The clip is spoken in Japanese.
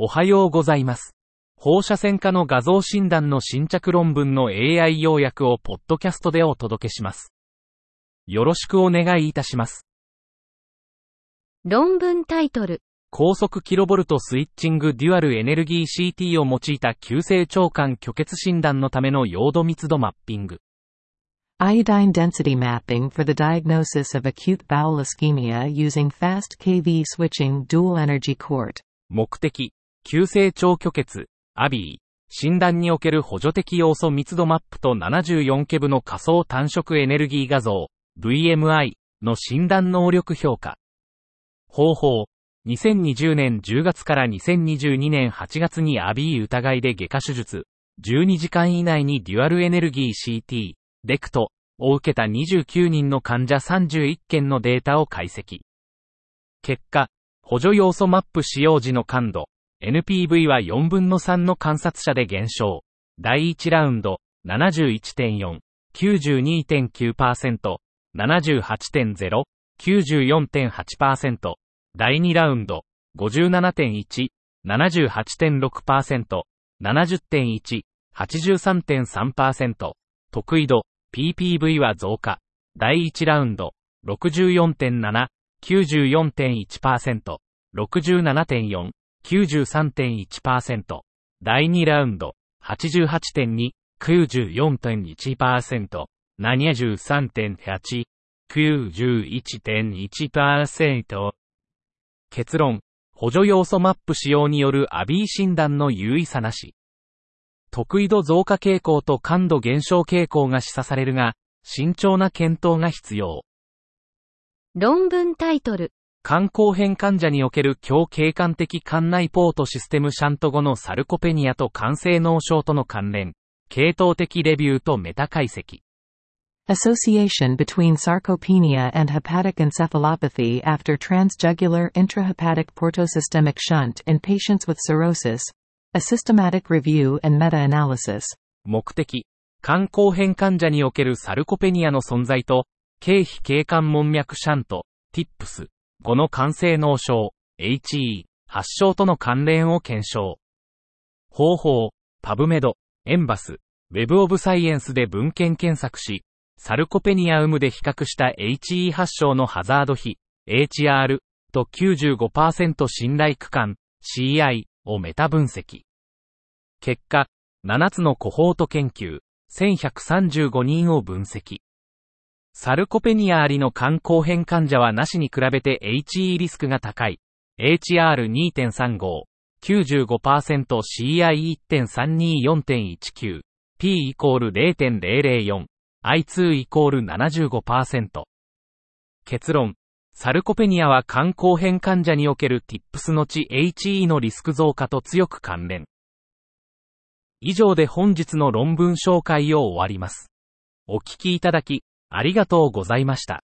おはようございます。放射線科の画像診断の新着論文の AI 要約をポッドキャストでお届けします。よろしくお願いいたします。論文タイトル。高速キロボルトスイッチングデュアルエネルギー CT を用いた急性腸管虚血診断のための陽度密度マッピング。Iodine density mapping for the diagnosis of acute bowel ischemia using fast KV switching dual energy quart. 目的、急性腸虚血、アビー、診断における補助的要素密度マップと74ケブの仮想単色エネルギー画像、VMI の診断能力評価。方法、2020年10月から2022年8月にアビー疑いで外科手術、12時間以内にデュアルエネルギー CT、デクトを受けた29人の患者31件のデータを解析。結果、補助要素マップ使用時の感度、NPV は4分の3の観察者で減少。第1ラウンド、71.4、92.9%、78.0、94.8%。第2ラウンド、57.1、78.6%、70.1、83.3%。得意度、PPV は増加。第1ラウンド、64.7、94.1%、67.4、93.1%。第2ラウンド、88.2、94.1%、73.8、91.1%。結論、補助要素マップ使用によるアビー診断の有意差なし。得意度増加傾向と感度減少傾向が示唆されるが、慎重な検討が必要。論文タイトル。肝硬変患者における強経管的肝内ポートシステムシャント後のサルコペニアと肝性脳症との関連、系統的レビューとメタ解析。Association between sarcopenia and hepatic encephalopathy after transjugular intrahepatic portosystemic shunt in patients with cirrhosis. A systematic review and meta-analysis. 目的、肝硬変患者におけるサルコペニアの存在と、経皮経管門脈シャント、TIPS、後の肝性脳症、HE、発症との関連を検証。方法、パブメド、エンバス、ウェブオブサイエンスで文献検索し、サルコペニア有無で比較した HE 発症のハザード比、HR と95%信頼区間、CI をメタ分析。結果、7つのコホート研究、1135人を分析。サルコペニアありの肝硬変患者はなしに比べて HE リスクが高い。HR2.35、95% CI1.324.19、P イコール0.004、I2 イコール75%。結論。サルコペニアは肝硬変患者における TIPS のち HE のリスク増加と強く関連。以上で本日の論文紹介を終わります。お聞きいただき、ありがとうございました。